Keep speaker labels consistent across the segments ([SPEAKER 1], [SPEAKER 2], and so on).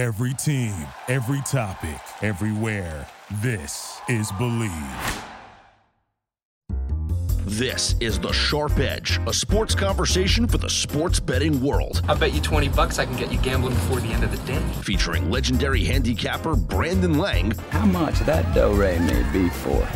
[SPEAKER 1] Every team, every topic, everywhere. This is Bleav.
[SPEAKER 2] This is The Sharp Edge, a sports conversation for the sports betting world.
[SPEAKER 3] I bet you 20 bucks I can get you gambling before the end of the day.
[SPEAKER 2] Featuring legendary handicapper Brandon Lang.
[SPEAKER 4] How much that do ray may be for?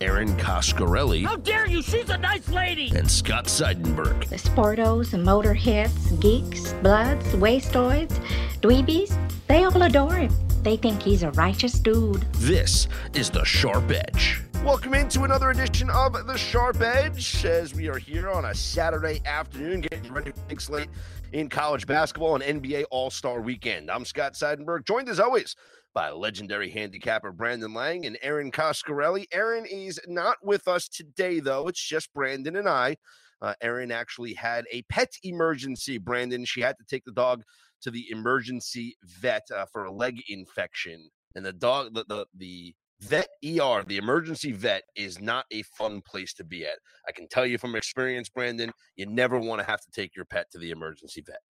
[SPEAKER 2] Erin Coscarelli.
[SPEAKER 5] How dare you? She's a nice lady.
[SPEAKER 2] And Scott Seidenberg.
[SPEAKER 6] The sportos, the motorheads, geeks, bloods, wastoids, dweebies, they all adore him. They think he's a righteous dude.
[SPEAKER 2] This is The Sharp Edge. Welcome into another edition of The Sharp Edge as we are here on a Saturday afternoon getting ready for the slate in college basketball and NBA All Star weekend. I'm Scott Seidenberg, joined as always by legendary handicapper Brandon Lang and Erin Coscarelli. Erin is not with us today, though. It's just Brandon and I. Uh, Erin actually had a pet emergency, Brandon. She had to take the dog to the emergency vet uh, for a leg infection. And the dog, the, the, the vet ER, the emergency vet, is not a fun place to be at. I can tell you from experience, Brandon, you never want to have to take your pet to the emergency vet.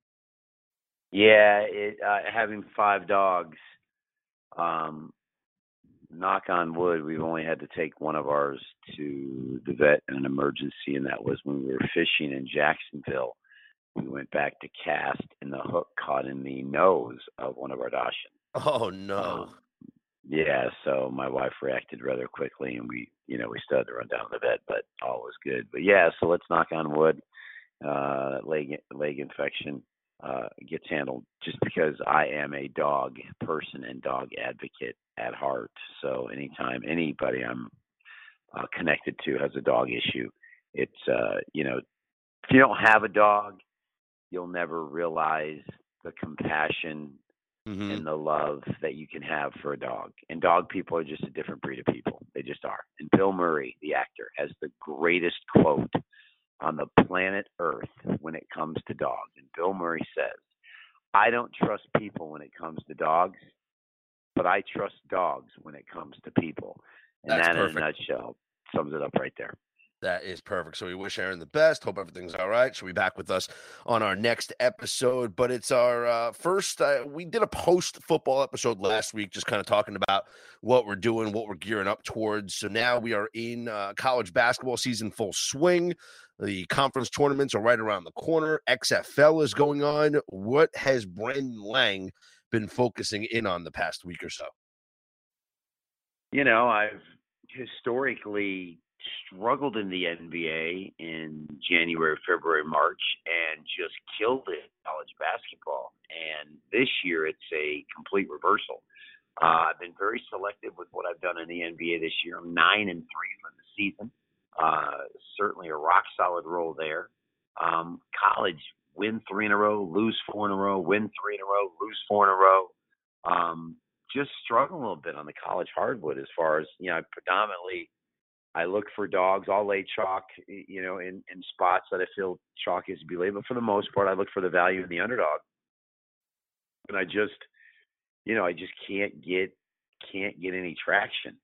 [SPEAKER 7] Yeah, it, uh, having five dogs, um, knock on wood, we've only had to take one of ours to the vet in an emergency, and that was when we were fishing in Jacksonville. We went back to cast, and the hook caught in the nose of one of our Dachshunds.
[SPEAKER 2] Oh no!
[SPEAKER 7] Um, yeah, so my wife reacted rather quickly, and we, you know, we still had to run down to the vet, but all was good. But yeah, so let's knock on wood. Uh, leg leg infection uh, gets handled just because I am a dog person and dog advocate at heart. So anytime anybody I'm uh, connected to has a dog issue, it's uh, you know, if you don't have a dog, you'll never realize the compassion mm-hmm. and the love that you can have for a dog. And dog people are just a different breed of people. They just are. And Bill Murray, the actor, has the greatest quote on the planet Earth when it comes to dogs. And Bill Murray says, I don't trust people when it comes to dogs, but I trust dogs when it comes to people. And
[SPEAKER 2] That's
[SPEAKER 7] that,
[SPEAKER 2] perfect.
[SPEAKER 7] in a nutshell, sums it up right there.
[SPEAKER 2] That is perfect. So we wish Erin the best. Hope everything's all right. She'll be back with us on our next episode. But it's our uh, first. Uh, we did a post football episode last week, just kind of talking about what we're doing, what we're gearing up towards. So now we are in uh, college basketball season full swing. The conference tournaments are right around the corner. XFL is going on. What has Brandon Lang been focusing in on the past week or so?
[SPEAKER 7] You know, I've historically struggled in the NBA in January, February, March, and just killed it college basketball. And this year, it's a complete reversal. Uh, I've been very selective with what I've done in the NBA this year. I'm nine and three for the season. Uh, certainly a rock solid role there. Um, college, win three in a row, lose four in a row, win three in a row, lose four in a row. Um, just struggling a little bit on the college hardwood as far as you know. I predominantly I look for dogs. I'll lay chalk, you know, in, in spots that I feel chalk is to be laid. But for the most part, I look for the value in the underdog. And I just, you know, I just can't get can't get any traction.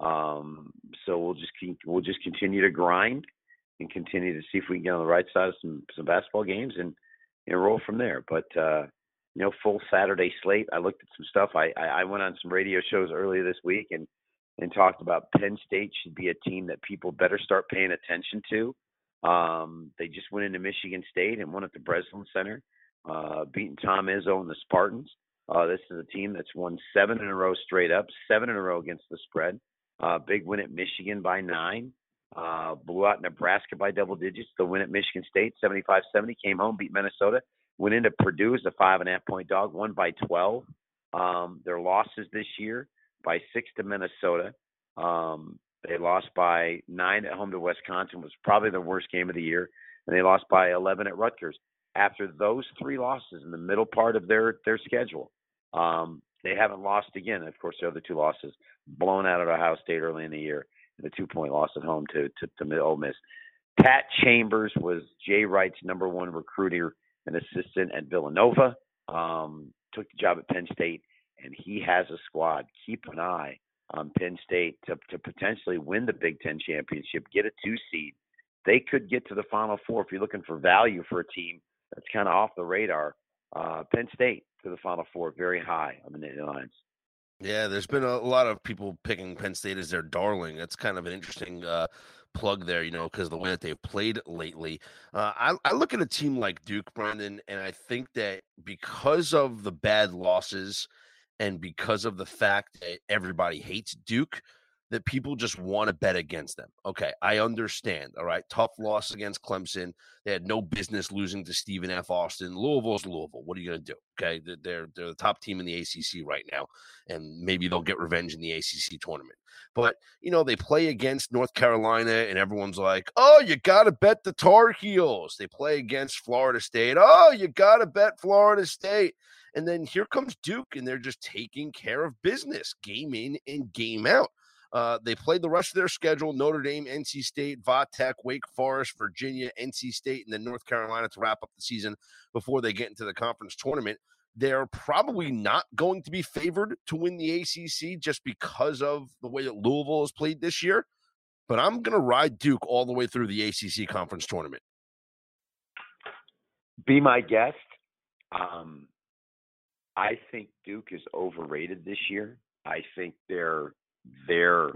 [SPEAKER 7] Um, so we'll just keep, we'll just continue to grind and continue to see if we can get on the right side of some some basketball games and and roll from there. But uh, you know, full Saturday slate. I looked at some stuff. I, I I went on some radio shows earlier this week and and talked about Penn State should be a team that people better start paying attention to. Um, they just went into Michigan State and won at the Breslin Center, uh, beating Tom Izzo and the Spartans. Uh, this is a team that's won seven in a row straight up, seven in a row against the spread. Uh, big win at Michigan by nine. Uh, blew out Nebraska by double digits. The win at Michigan State, 75-70, came home, beat Minnesota. Went into Purdue as a five and a half point dog, won by 12. Um, their losses this year, by six to Minnesota. Um, they lost by nine at home to Wisconsin, was probably the worst game of the year, and they lost by 11 at Rutgers. After those three losses in the middle part of their their schedule, um, they haven't lost again. Of course, the other two losses blown out at Ohio State early in the year, and the two point loss at home to to, to Ole Miss. Pat Chambers was Jay Wright's number one recruiter and assistant at Villanova. Um, took the job at Penn State and he has a squad. Keep an eye on Penn State to, to potentially win the Big Ten championship, get a two seed. They could get to the Final Four if you're looking for value for a team that's kind of off the radar. Uh, Penn State, to the Final Four very high on the Nittany Lions.
[SPEAKER 2] Yeah, there's been a lot of people picking Penn State as their darling. That's kind of an interesting uh, plug there, you know, because the way that they've played lately. Uh, I, I look at a team like Duke, Brandon, and I think that because of the bad losses and because of the fact that everybody hates Duke, that people just want to bet against them. Okay, I understand. All right, tough loss against Clemson. They had no business losing to Stephen F. Austin. Louisville's Louisville. What are you going to do? Okay, they're they're the top team in the ACC right now, and maybe they'll get revenge in the ACC tournament. But you know they play against North Carolina, and everyone's like, "Oh, you got to bet the Tar Heels." They play against Florida State. Oh, you got to bet Florida State. And then here comes Duke, and they're just taking care of business, game in and game out. Uh, they played the rest of their schedule Notre Dame, NC State, Tech, Wake Forest, Virginia, NC State, and then North Carolina to wrap up the season before they get into the conference tournament. They're probably not going to be favored to win the ACC just because of the way that Louisville has played this year. But I'm going to ride Duke all the way through the ACC conference tournament.
[SPEAKER 7] Be my guest. Um, I think Duke is overrated this year. I think they're they're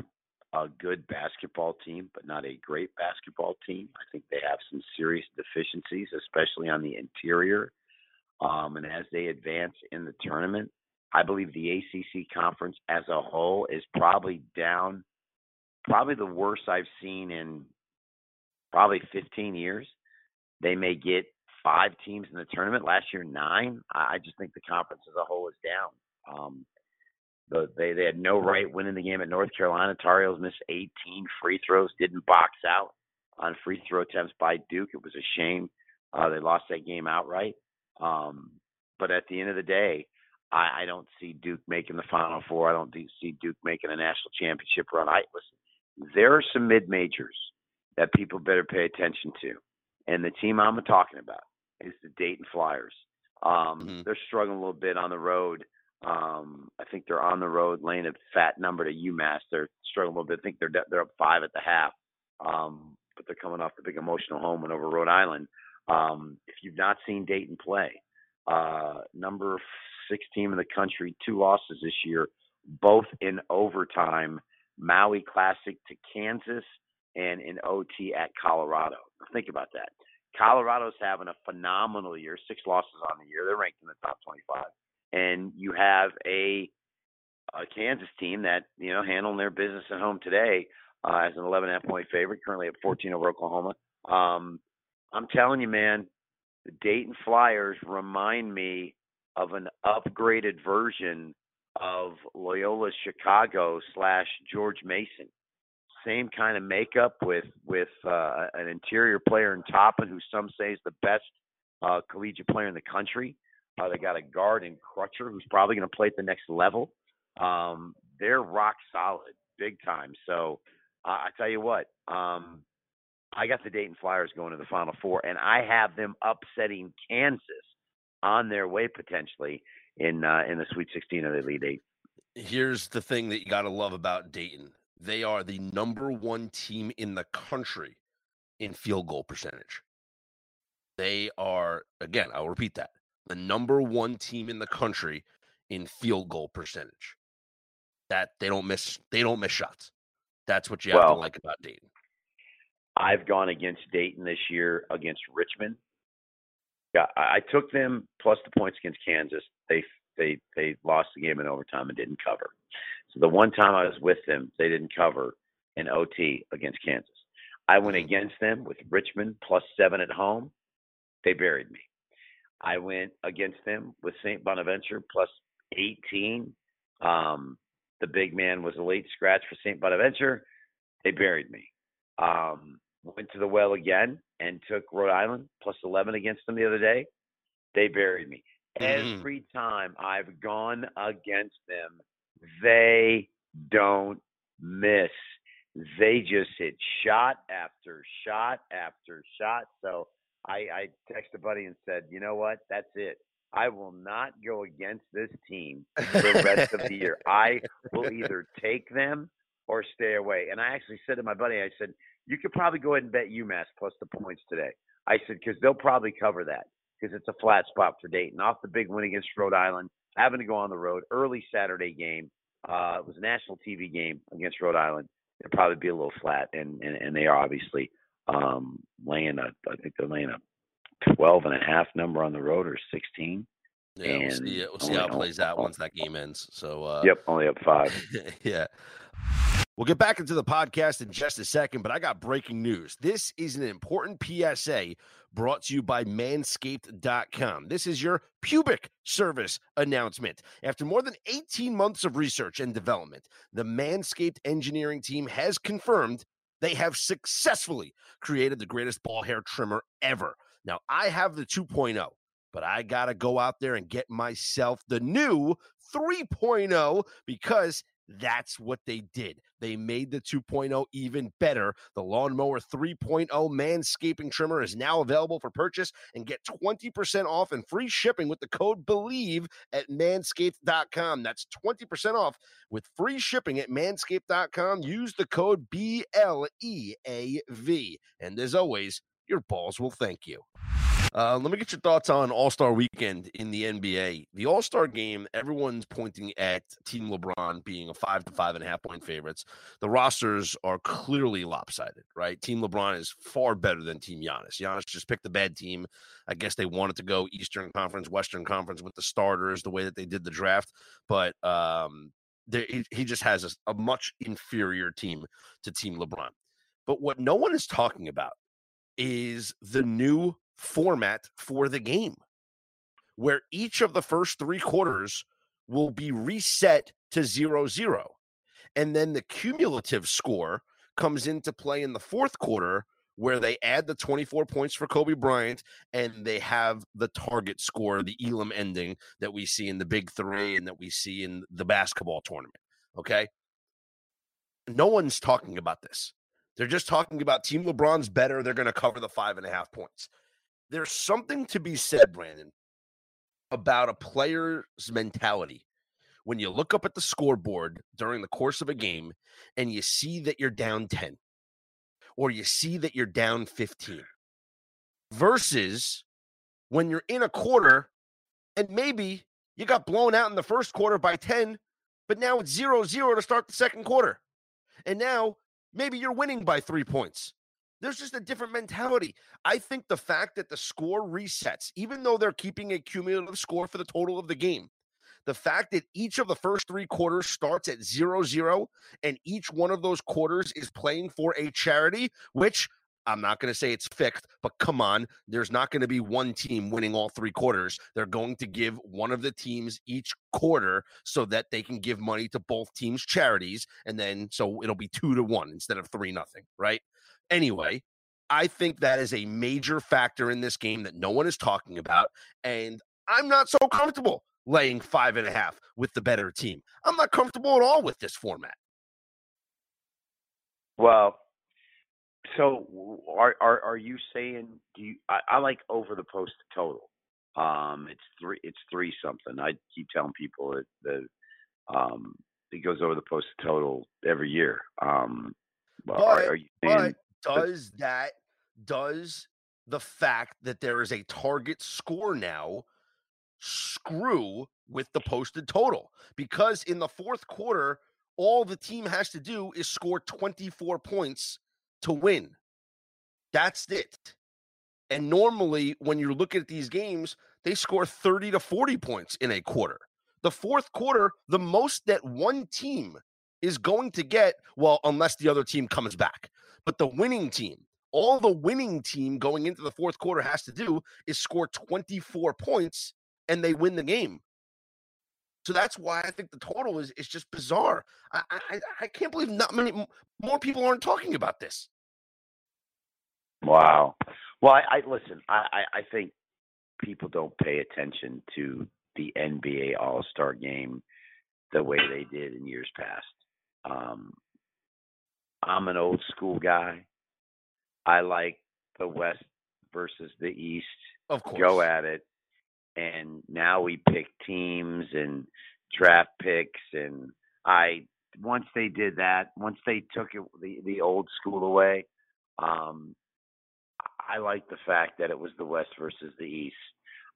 [SPEAKER 7] a good basketball team, but not a great basketball team. I think they have some serious deficiencies, especially on the interior. Um, and as they advance in the tournament, I believe the ACC conference as a whole is probably down, probably the worst I've seen in probably 15 years. They may get five teams in the tournament. Last year, nine. I just think the conference as a whole is down. Um, the, they they had no right winning the game at North Carolina. Tar Heels missed 18 free throws, didn't box out on free throw attempts by Duke. It was a shame. Uh, they lost that game outright. Um, but at the end of the day, I, I don't see Duke making the Final Four. I don't see Duke making a national championship run. I listen. There are some mid majors that people better pay attention to, and the team I'm talking about is the Dayton Flyers. Um, mm-hmm. They're struggling a little bit on the road. Um, I think they're on the road, laying a fat number to UMass. They're struggling a little bit. I think they're they're up five at the half, um, but they're coming off the big emotional home win over Rhode Island. Um, if you've not seen Dayton play, uh, number six team in the country, two losses this year, both in overtime. Maui Classic to Kansas and in OT at Colorado. Think about that. Colorado's having a phenomenal year, six losses on the year. They're ranked in the top 25 and you have a a Kansas team that you know handling their business at home today uh, as an 11 half point favorite, currently at 14 over Oklahoma. Um, I'm telling you, man, the Dayton Flyers remind me of an upgraded version of Loyola Chicago slash George Mason. Same kind of makeup with with uh, an interior player in Toppin, who some say is the best uh, collegiate player in the country. Uh, they got a guard in Crutcher who's probably going to play at the next level. Um, they're rock solid, big time. So uh, I tell you what, um, I got the Dayton Flyers going to the Final Four, and I have them upsetting Kansas on their way potentially in uh, in the Sweet 16 of the Elite Eight.
[SPEAKER 2] Here's the thing that you got to love about Dayton: they are the number one team in the country in field goal percentage. They are again. I'll repeat that: the number one team in the country in field goal percentage. That they don't miss they don't miss shots. That's what you have well, to like about Dayton.
[SPEAKER 7] I've gone against Dayton this year against Richmond. Yeah, I took them plus the points against Kansas. They they they lost the game in overtime and didn't cover. So the one time I was with them, they didn't cover in OT against Kansas. I went mm-hmm. against them with Richmond plus seven at home. They buried me. I went against them with St. Bonaventure plus 18. Um, the big man was a late scratch for St. Bonaventure. They buried me. Um, went to the well again and took Rhode Island plus 11 against them the other day. They buried me. Mm-hmm. Every time I've gone against them, they don't miss. They just hit shot after shot after shot. So I, I texted a buddy and said, you know what? That's it. I will not go against this team the rest of the year. I will either take them or stay away. And I actually said to my buddy, I said, you could probably go ahead and bet UMass plus the points today. I said, because they'll probably cover that. because it's a flat spot for Dayton. Off the big win against Rhode Island, having to go on the road, early Saturday game. Uh, it was a national TV game against Rhode Island. It'll probably be a little flat, and and, and they are obviously um, laying a. I think they're laying a 12 and a half number on the road or 16.
[SPEAKER 2] Yeah, we'll see, we'll see how it plays out once that game ends. So, uh,
[SPEAKER 7] yep, only up five.
[SPEAKER 2] yeah. We'll get back into the podcast in just a second, but I got breaking news. This is an important PSA brought to you by manscaped.com. This is your pubic service announcement. After more than 18 months of research and development, the Manscaped engineering team has confirmed they have successfully created the greatest ball hair trimmer ever. Now, I have the 2.0, but I got to go out there and get myself the new 3.0 because that's what they did. They made the 2.0 even better. The Lawnmower 3.0 manscaping trimmer is now available for purchase and get 20% off and free shipping with the code BLEAV at manscaped.com. That's 20% off with free shipping at manscaped.com. Use the code B L E A V. And as always, your balls will thank you. Uh, let me get your thoughts on All Star Weekend in the NBA. The All Star game, everyone's pointing at Team LeBron being a five to five and a half point favorites. The rosters are clearly lopsided, right? Team LeBron is far better than Team Giannis. Giannis just picked a bad team. I guess they wanted to go Eastern Conference, Western Conference with the starters, the way that they did the draft. But um, he, he just has a, a much inferior team to Team LeBron. But what no one is talking about is the new format for the game where each of the first three quarters will be reset to zero zero. And then the cumulative score comes into play in the fourth quarter where they add the 24 points for Kobe Bryant and they have the target score, the Elam ending that we see in the big three and that we see in the basketball tournament. Okay. No one's talking about this. They're just talking about Team LeBron's better. They're going to cover the five and a half points there's something to be said, Brandon, about a player's mentality. When you look up at the scoreboard during the course of a game and you see that you're down 10 or you see that you're down 15 versus when you're in a quarter and maybe you got blown out in the first quarter by 10, but now it's 0 0 to start the second quarter. And now maybe you're winning by three points. There's just a different mentality. I think the fact that the score resets, even though they're keeping a cumulative score for the total of the game, the fact that each of the first three quarters starts at zero zero and each one of those quarters is playing for a charity, which I'm not going to say it's fixed, but come on, there's not going to be one team winning all three quarters. They're going to give one of the teams each quarter so that they can give money to both teams' charities. And then so it'll be two to one instead of three nothing, right? Anyway, I think that is a major factor in this game that no one is talking about. And I'm not so comfortable laying five and a half with the better team. I'm not comfortable at all with this format.
[SPEAKER 7] Well, so are are are you saying do you I, I like over the post total. Um it's three it's three something. I keep telling people that the um it goes over the post total every year. Um
[SPEAKER 2] but, are, are you saying does that does the fact that there is a target score now screw with the posted total? Because in the fourth quarter all the team has to do is score 24 points to win. That's it. And normally when you're looking at these games they score 30 to 40 points in a quarter. The fourth quarter the most that one team is going to get well unless the other team comes back but the winning team, all the winning team going into the fourth quarter has to do is score 24 points and they win the game. So that's why I think the total is is just bizarre. I I, I can't believe not many more people aren't talking about this.
[SPEAKER 7] Wow. Well, I, I listen. I, I think people don't pay attention to the NBA All Star Game the way they did in years past. Um, I'm an old school guy. I like the West versus the East.
[SPEAKER 2] Of course.
[SPEAKER 7] Go at it. And now we pick teams and draft picks and I once they did that, once they took it the, the old school away, um I like the fact that it was the West versus the East.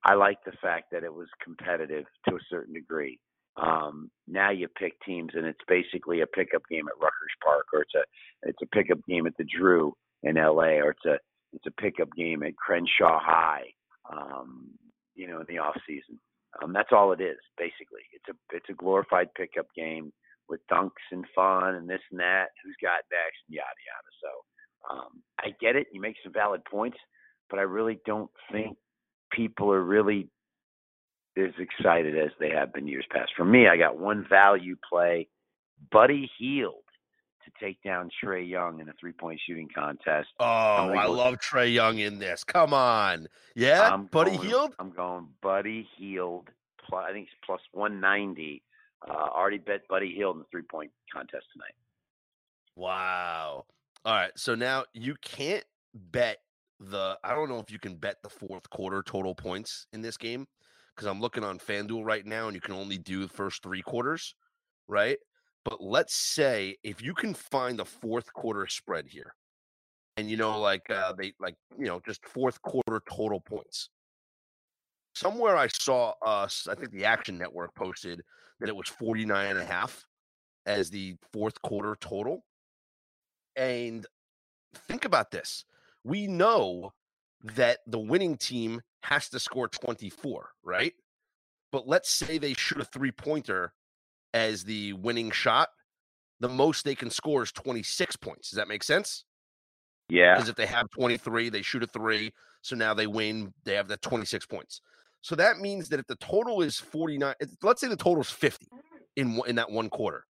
[SPEAKER 7] I like the fact that it was competitive to a certain degree. Um, now you pick teams, and it's basically a pickup game at Rucker Park, or it's a it's a pickup game at the Drew in L.A., or it's a it's a pickup game at Crenshaw High. Um, you know, in the off season. Um, that's all it is, basically. It's a it's a glorified pickup game with dunks and fun and this and that. Who's got next? Yada yada. So um, I get it. You make some valid points, but I really don't think people are really as excited as they have been years past. For me, I got one value play, Buddy Hield to take down Trae Young in a three point shooting contest.
[SPEAKER 2] Oh, I go, love Trae Young in this. Come on. Yeah, I'm Buddy
[SPEAKER 7] going,
[SPEAKER 2] Hield?
[SPEAKER 7] I'm going Buddy Hield. Plus, I think it's plus 190. Uh, already bet Buddy Hield in the three point contest tonight.
[SPEAKER 2] Wow. All right. So now you can't bet the, I don't know if you can bet the fourth quarter total points in this game because I'm looking on FanDuel right now and you can only do the first three quarters, right? But let's say if you can find the fourth quarter spread here, and you know, like uh, they like you know just fourth quarter total points. Somewhere I saw us, I think the Action Network posted that it was 49 and a half as the fourth quarter total. And think about this. We know that the winning team has to score 24, right? But let's say they shoot a three pointer as the winning shot, the most they can score is 26 points. Does that make sense?
[SPEAKER 7] Yeah.
[SPEAKER 2] Because if they have 23, they shoot a three. So now they win. They have that 26 points. So that means that if the total is 49, let's say the total is 50 in in that one quarter,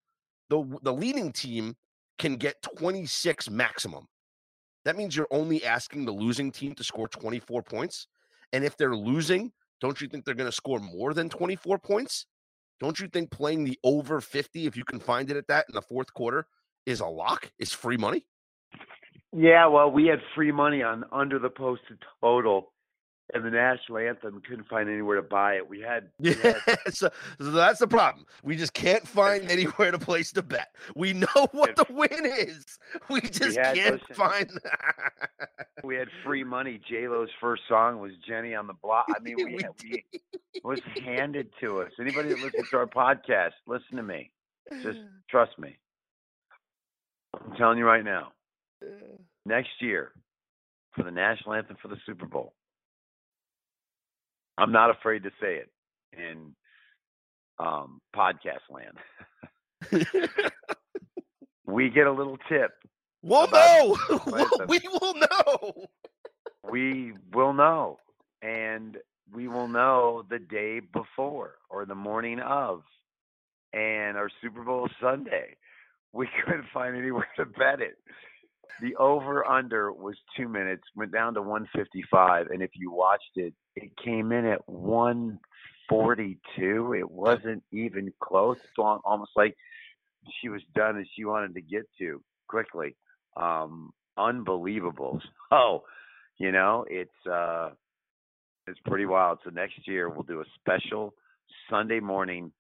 [SPEAKER 2] the the leading team can get 26 maximum. That means you're only asking the losing team to score 24 points. And if they're losing, don't you think they're going to score more than 24 points? Don't you think playing the over 50, if you can find it at that in the fourth quarter, is a lock? Is free money?
[SPEAKER 7] Yeah, well, we had free money on under the posted total and the national anthem couldn't find anywhere to buy it. We had,
[SPEAKER 2] we had yeah, so, so, that's the problem. We just can't find anywhere to place to bet. We know what the win is. We just we had, can't listen, find that.
[SPEAKER 7] We had free money. J Lo's first song was Jenny on the Block. I mean, we, we, had, we was handed to us. Anybody that listens to our podcast, listen to me. Just trust me. I'm telling you right now. Next year, for the national anthem for the Super Bowl, I'm not afraid to say it in um, podcast land. we get a little tip.
[SPEAKER 2] We'll know. we will know.
[SPEAKER 7] We will know. And we will know the day before or the morning of. And our Super Bowl Sunday. We couldn't find anywhere to bet it. The over under was two minutes, went down to 155, and if you watched it, it came in at 142. It wasn't even close. It's almost like she was done as she wanted to get to quickly. Um, unbelievable. Oh, you know, it's uh, it's pretty wild. So next year we'll do a special Sunday morning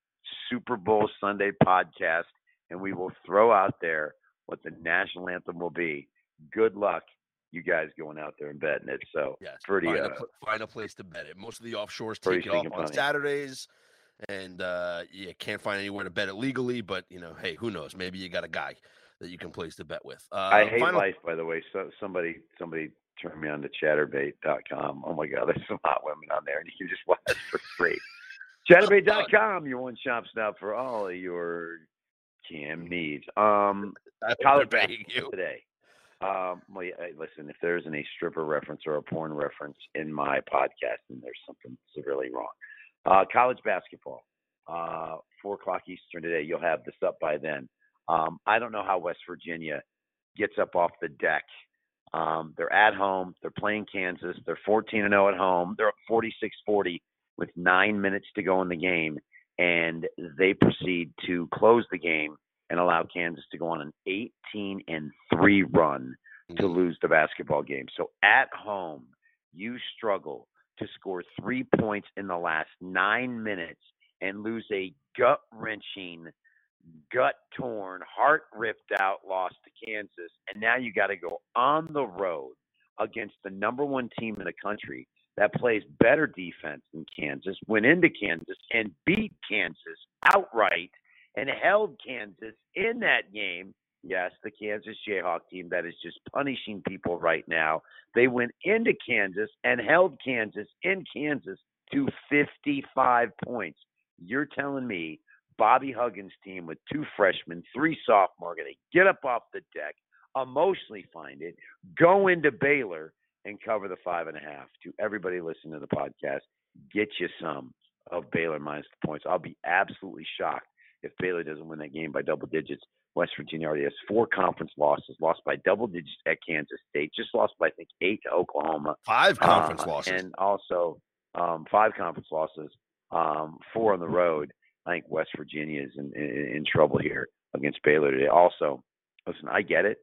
[SPEAKER 7] Super Bowl Sunday podcast, and we will throw out there what the national anthem will be. Good luck, you guys going out there and betting it. So
[SPEAKER 2] yes,
[SPEAKER 7] pretty
[SPEAKER 2] find,
[SPEAKER 7] uh,
[SPEAKER 2] a, find a place to bet it. Most of the offshores take it off on funny. Saturdays, and uh, you can't find anywhere to bet it legally. But you know, hey, who knows? Maybe you got a guy that you can place to bet with. Uh,
[SPEAKER 7] I hate final... life, by the way. So somebody somebody turned me on to chaturbate.com. Oh my God, there's some hot women on there, and you can just watch for free. Chaturbate.com, your one shop stop for all your Cam needs. Um, college basketball today. Um, well, yeah, listen, if there isn't a stripper reference or a porn reference in my podcast, then there's something severely wrong. Uh, college basketball, uh, four o'clock Eastern today. You'll have this up by then. Um, I don't know how West Virginia gets up off the deck. Um, they're at home. They're playing Kansas. They're 14 and 0 at home. They're up 46-40 with nine minutes to go in the game, and they proceed to close the game and allow Kansas to go on an 18 and 3 run to mm-hmm. lose the basketball game. So at home, you struggle to score 3 points in the last 9 minutes and lose a gut wrenching, gut torn, heart ripped out loss to Kansas. And now you got to go on the road against the number one team in the country that plays better defense than Kansas went into Kansas and beat Kansas outright and held Kansas in that game. Yes, the Kansas Jayhawk team that is just punishing people right now. They went into Kansas and held Kansas in Kansas to 55 points. You're telling me Bobby Huggins' team with two freshmen, three sophomore, going to get up off the deck, emotionally find it, go into Baylor, and cover the five and a half. To everybody listening to the podcast, get you some of Baylor minus the points. I'll be absolutely shocked if Baylor doesn't win that game by double digits. West Virginia already has four conference losses, lost by double digits at Kansas State, just lost by I think eight to Oklahoma.
[SPEAKER 2] Five conference
[SPEAKER 7] uh,
[SPEAKER 2] losses.
[SPEAKER 7] And also um, five conference losses, um, four on the road. I think West Virginia is in, in, in trouble here against Baylor today. Also, listen, I get it.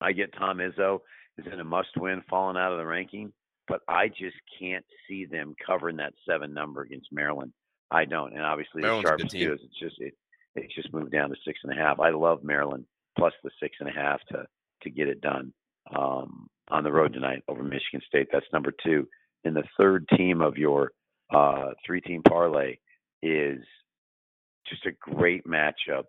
[SPEAKER 7] I get Tom Izzo is in a must-win, falling out of the ranking, but I just can't see them covering that seven number against Maryland. I don't, and obviously
[SPEAKER 2] Maryland's
[SPEAKER 7] the sharpest
[SPEAKER 2] team.
[SPEAKER 7] too is it's just it it's just moved down to six and a half. I love Maryland plus the six and a half to to get it done um, on the road tonight over Michigan State. That's number two. And the third team of your uh, three-team parlay is just a great matchup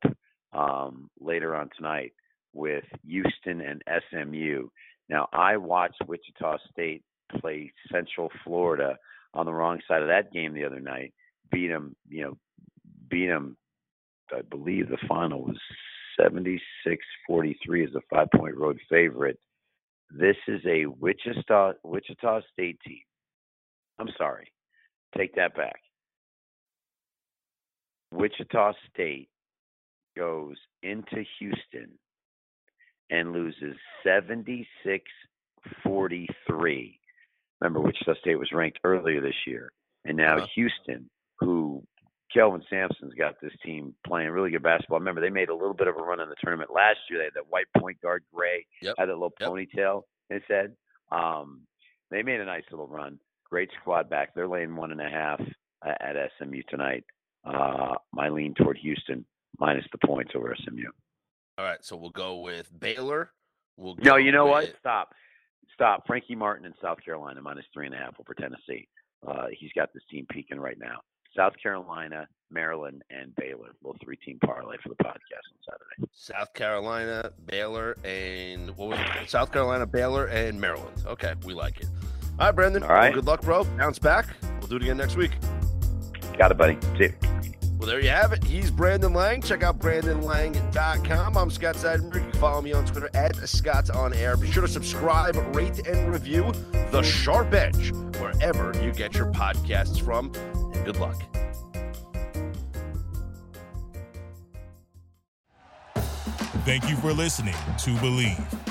[SPEAKER 7] um, later on tonight with Houston and SMU. Now, I watched Wichita State play Central Florida on the wrong side of that game the other night. Beat them, you know, beat them. I believe the final was 76-43 as a five-point road favorite. This is a Wichita Wichita State team. I'm sorry, take that back. Wichita State goes into Houston and loses 76 43. Remember, Wichita State was ranked earlier this year. And now
[SPEAKER 2] Uh-huh.
[SPEAKER 7] Houston, who Kelvin Sampson's got this team playing really good basketball. Remember, they made a little bit of a run in the tournament last year. They had that white point guard, Gray,
[SPEAKER 2] Yep.
[SPEAKER 7] had that little
[SPEAKER 2] Yep.
[SPEAKER 7] ponytail, it said. Um, they made a nice little run. Great squad back. They're laying one and a half at SMU tonight. Uh, my lean toward Houston minus the points over SMU.
[SPEAKER 2] All right, so we'll go with Baylor. We'll
[SPEAKER 7] No, you know what? Stop. Stop. Frankie Martin in South Carolina minus three and a half over Tennessee. Uh, he's got this team peaking right now. South Carolina, Maryland, and Baylor. Little three team parlay for the podcast on Saturday.
[SPEAKER 2] South Carolina, Baylor, and what was it? South Carolina, Baylor, and Maryland. Okay, we like it. All right, Brandon.
[SPEAKER 7] All right.
[SPEAKER 2] Well, good luck, bro. Bounce back. We'll do it again next week.
[SPEAKER 7] Got it, buddy. See you.
[SPEAKER 2] Well, there you have it. He's Brandon Lang. Check out BrandonLang.com. I'm Scott Seidenberg. You can follow me on Twitter at Scott's On Air. Be sure to subscribe, rate, and review The Sharp Edge wherever you get your podcasts from. And good luck.
[SPEAKER 1] Thank you for listening to Bleav.